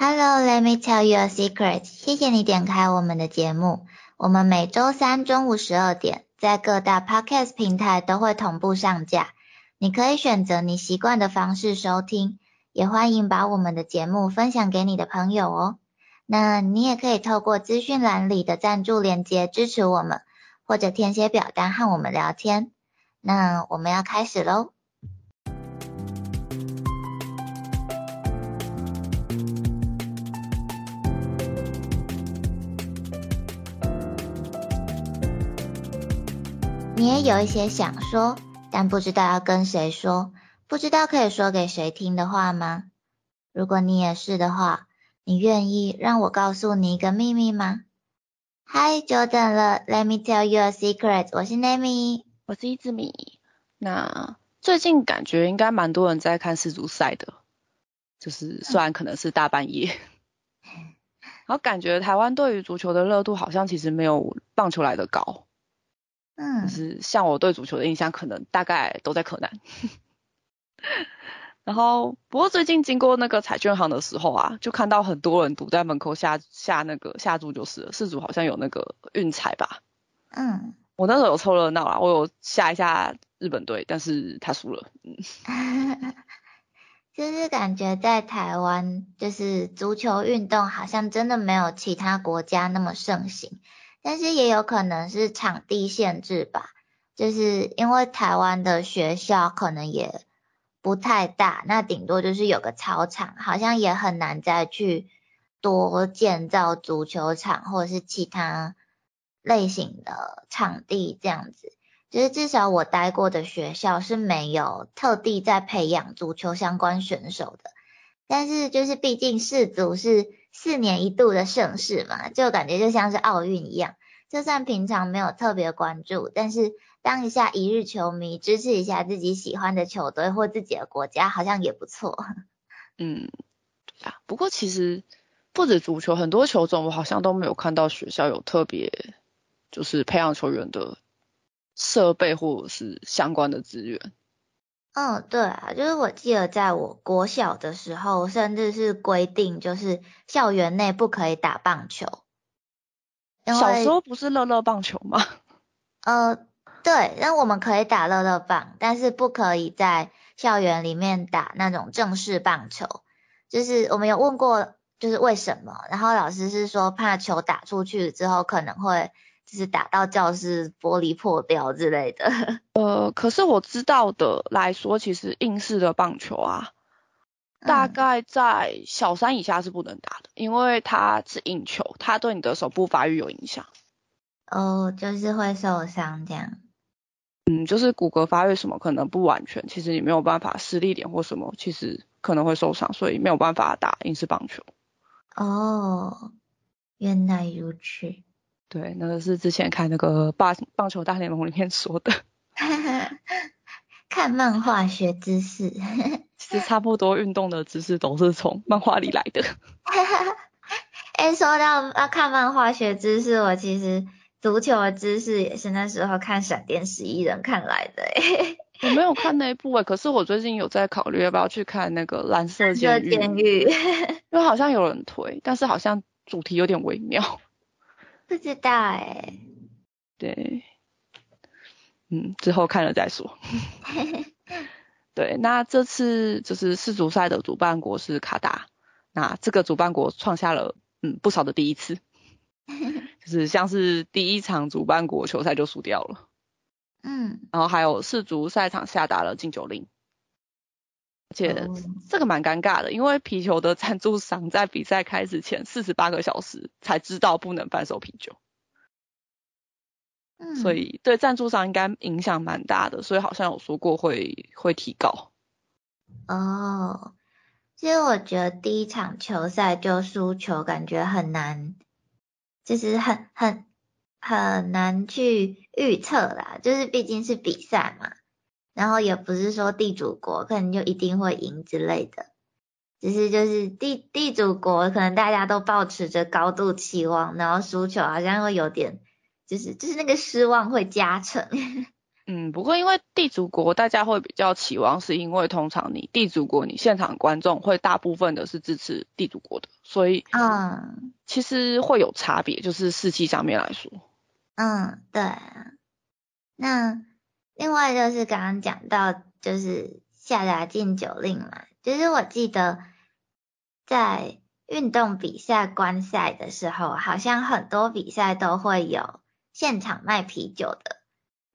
Hello, let me tell you a secret。谢谢你点开我们的节目。我们每周三中午十二点，在各大 podcast 平台都会同步上架。你可以选择你习惯的方式收听，也欢迎把我们的节目分享给你的朋友哦。那你也可以透过资讯栏里的赞助链接支持我们，或者填写表单和我们聊天。那我们要开始喽。你也有一些想说，但不知道要跟谁说，不知道可以说给谁听的话吗？如果你也是的话，你愿意让我告诉你一个秘密吗？嗨，久等了，Let me tell you a secret。我是 Nami，我是一只米。那最近感觉应该蛮多人在看世足赛的，就是虽然可能是大半夜，然后感觉台湾对于足球的热度好像其实没有棒球来的高。嗯，就是像我对足球的印象，可能大概都在柯南。然后，不过最近经过那个彩券行的时候啊，就看到很多人堵在门口下下那个下注，就是了。四组好像有那个运彩吧。嗯，我那时候有凑热闹啦，我有下一下日本队，但是他输了。嗯，就是感觉在台湾，就是足球运动好像真的没有其他国家那么盛行。但是也有可能是场地限制吧，就是因为台湾的学校可能也不太大，那顶多就是有个操场，好像也很难再去多建造足球场或者是其他类型的场地这样子。就是至少我待过的学校是没有特地在培养足球相关选手的。但是就是毕竟世足是。四年一度的盛事嘛，就感觉就像是奥运一样。就算平常没有特别关注，但是当一下一日球迷，支持一下自己喜欢的球队或自己的国家，好像也不错。嗯，对啊。不过其实不止足球，很多球种我好像都没有看到学校有特别就是培养球员的设备或者是相关的资源。嗯，对啊，就是我记得在我国小的时候，甚至是规定，就是校园内不可以打棒球。小时候不是乐乐棒球吗？呃，对，那我们可以打乐乐棒，但是不可以在校园里面打那种正式棒球。就是我们有问过，就是为什么？然后老师是说，怕球打出去之后可能会。就是打到教室玻璃破掉之类的。呃，可是我知道的来说，其实硬式的棒球啊，大概在小三以下是不能打的，因为它是硬球，它对你的手部发育有影响。哦，就是会受伤这样。嗯，就是骨骼发育什么可能不完全，其实你没有办法施力点或什么，其实可能会受伤，所以没有办法打硬式棒球。哦，原来如此。对，那个是之前看那个棒棒球大联盟里面说的。看漫画学知识，其实差不多运动的知识都是从漫画里来的。哎，说到要看漫画学知识，我其实足球的知识也是那时候看闪电十一人看来的。哎，我没有看那一部哎，可是我最近有在考虑要不要去看那个蓝色监狱，因为好像有人推，但是好像主题有点微妙。不知道哎，对，嗯，之后看了再说。对，那这次就是世足赛的主办国是卡达，那这个主办国创下了嗯不少的第一次，就是像是第一场主办国球赛就输掉了，嗯，然后还有世足赛场下达了禁酒令。而且这个蛮尴尬的，因为啤酒的赞助商在比赛开始前四十八个小时才知道不能贩售啤酒，嗯，所以对赞助商应该影响蛮大的，所以好像有说过会会提高。哦，其实我觉得第一场球赛就输球，感觉很难，就是很很很难去预测啦，就是毕竟是比赛嘛。然后也不是说地主国可能就一定会赢之类的，只是就是地地主国可能大家都保持着高度期望，然后输球好像会有点，就是就是那个失望会加成。嗯，不过因为地主国大家会比较期望，是因为通常你地主国你现场观众会大部分的是支持地主国的，所以嗯其实会有差别，就是士气上面来说。嗯，对啊。那另外就是刚刚讲到，就是下达禁酒令嘛，就是我记得在运动比赛观赛的时候，好像很多比赛都会有现场卖啤酒的。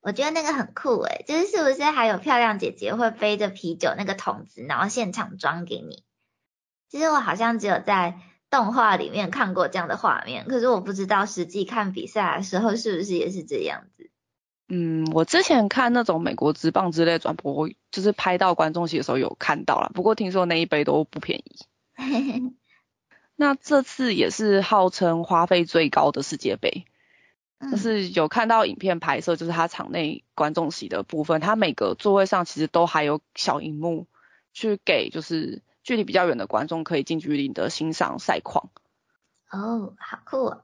我觉得那个很酷诶，就是是不是还有漂亮姐姐会背着啤酒那个桶子，然后现场装给你？其实我好像只有在动画里面看过这样的画面，可是我不知道实际看比赛的时候是不是也是这样子。嗯，我之前看那种美国职棒之类转播，就是拍到观众席的时候有看到啦，不过听说那一杯都不便宜。那这次也是号称花费最高的世界杯。就是有看到影片拍摄，就是他场内观众席的部分，他每个座位上其实都还有小荧幕，去给就是距离比较远的观众可以近距离的欣赏赛况。哦，好酷哦！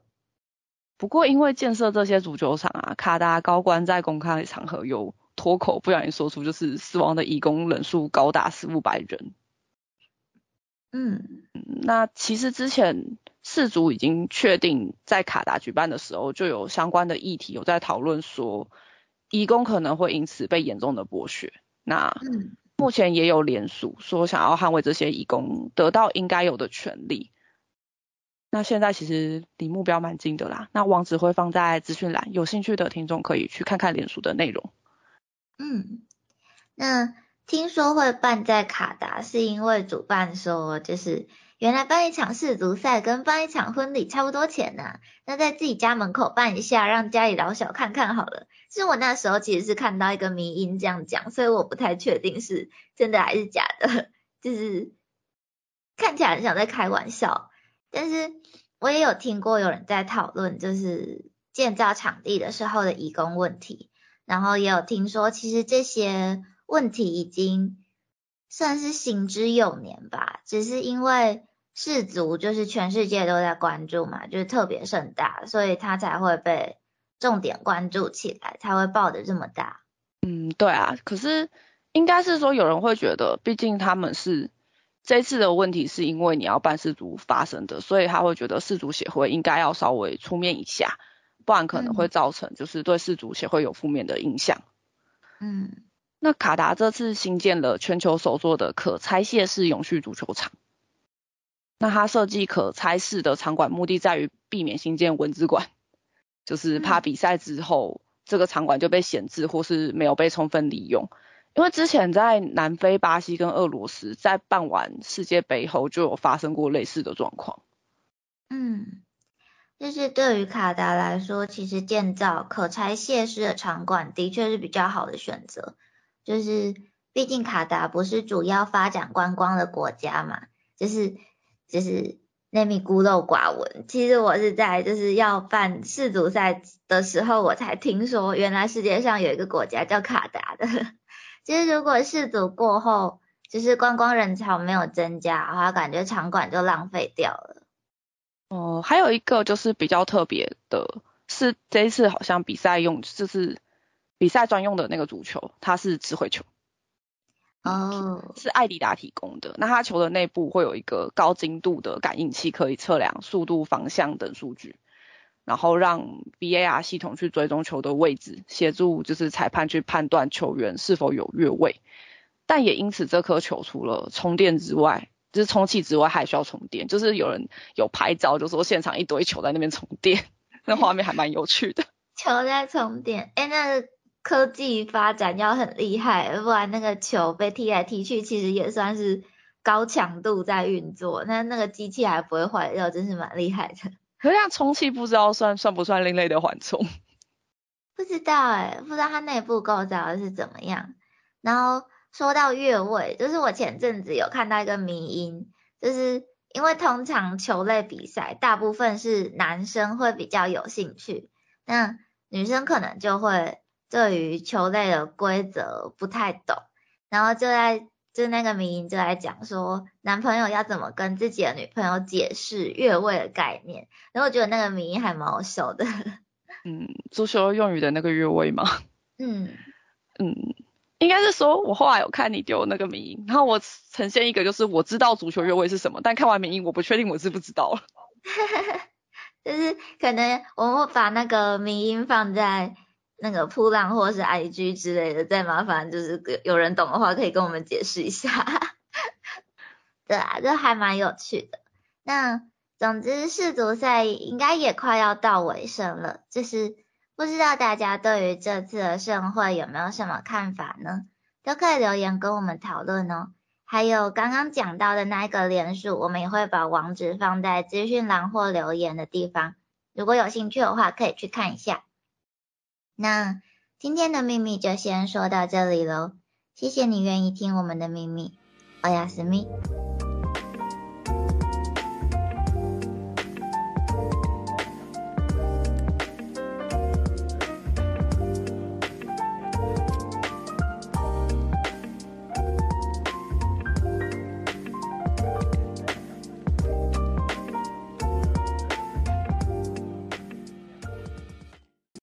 不过因为建设这些足球场啊，卡达高官在公开场合有脱口不小心说出，就是死亡的义工人数高达四五百人。嗯，那其实之前。世足已经确定在卡达举办的时候，就有相关的议题有在讨论说，义工可能会因此被严重的剥削。那目前也有联署说想要捍卫这些义工得到应该有的权利。那现在其实离目标蛮近的啦。那网址会放在资讯栏，有兴趣的听众可以去看看联署的内容。嗯，那听说会办在卡达，是因为主办说就是。原来办一场世足赛跟办一场婚礼差不多钱呐，那在自己家门口办一下，让家里老小看看好了。其实我那时候其实是看到一个迷音这样讲，所以我不太确定是真的还是假的，就是看起来很像在开玩笑。但是我也有听过有人在讨论，就是建造场地的时候的移工问题，然后也有听说，其实这些问题已经算是行之有年吧，只是因为。世足就是全世界都在关注嘛，就是特别盛大，所以它才会被重点关注起来，才会爆的这么大。嗯，对啊，可是应该是说有人会觉得，毕竟他们是这次的问题是因为你要办世足发生的，所以他会觉得世足协会应该要稍微出面一下，不然可能会造成就是对世足协会有负面的影响。嗯，那卡达这次新建了全球首座的可拆卸式永续足球场。那它设计可拆式的场馆，目的在于避免新建文字馆，就是怕比赛之后这个场馆就被闲置或是没有被充分利用。因为之前在南非、巴西跟俄罗斯在办完世界杯后就有发生过类似的状况。嗯，就是对于卡达来说，其实建造可拆卸式的场馆的确是比较好的选择。就是毕竟卡达不是主要发展观光的国家嘛，就是。就是那米孤陋寡闻。其实我是在就是要办世足赛的时候，我才听说原来世界上有一个国家叫卡达的。其实如果世足过后，就是观光人潮没有增加的话，感觉场馆就浪费掉了。哦，还有一个就是比较特别的是，这一次好像比赛用就是比赛专用的那个足球，它是智慧球。哦，是艾迪达提供的。那它球的内部会有一个高精度的感应器，可以测量速度、方向等数据，然后让 VAR 系统去追踪球的位置，协助就是裁判去判断球员是否有越位。但也因此，这颗球除了充电之外，就是充气之外，还需要充电。就是有人有拍照，就说现场一堆球在那边充电，那画面还蛮有趣的。球在充电，哎，那。科技发展要很厉害，不然那个球被踢来踢去，其实也算是高强度在运作，那那个机器还不会坏掉，真是蛮厉害的。可是像充气，不知道算算不算另类的缓冲？不知道哎，不知道它内部构造是怎么样。然后说到越位，就是我前阵子有看到一个迷音，就是因为通常球类比赛大部分是男生会比较有兴趣，那女生可能就会。对于球类的规则不太懂，然后就在就那个名就来讲说，男朋友要怎么跟自己的女朋友解释越位的概念，然后我觉得那个名还蛮好笑的。嗯，足球用语的那个越位吗？嗯，嗯，应该是说我后来有看你丢那个名音，然后我呈现一个就是我知道足球越位是什么，但看完名音我不确定我知不知道了。就是可能我们把那个名音放在那个扑浪或是 IG 之类的，再麻烦就是有人懂的话可以跟我们解释一下。对啊，这还蛮有趣的。那总之世足赛应该也快要到尾声了，就是不知道大家对于这次的盛会有没有什么看法呢？都可以留言跟我们讨论哦。还有刚刚讲到的那一个连署，我们也会把网址放在资讯栏或留言的地方，如果有兴趣的话，可以去看一下。那今天的秘密就先说到这里喽，谢谢你愿意听我们的秘密，欧亚斯密。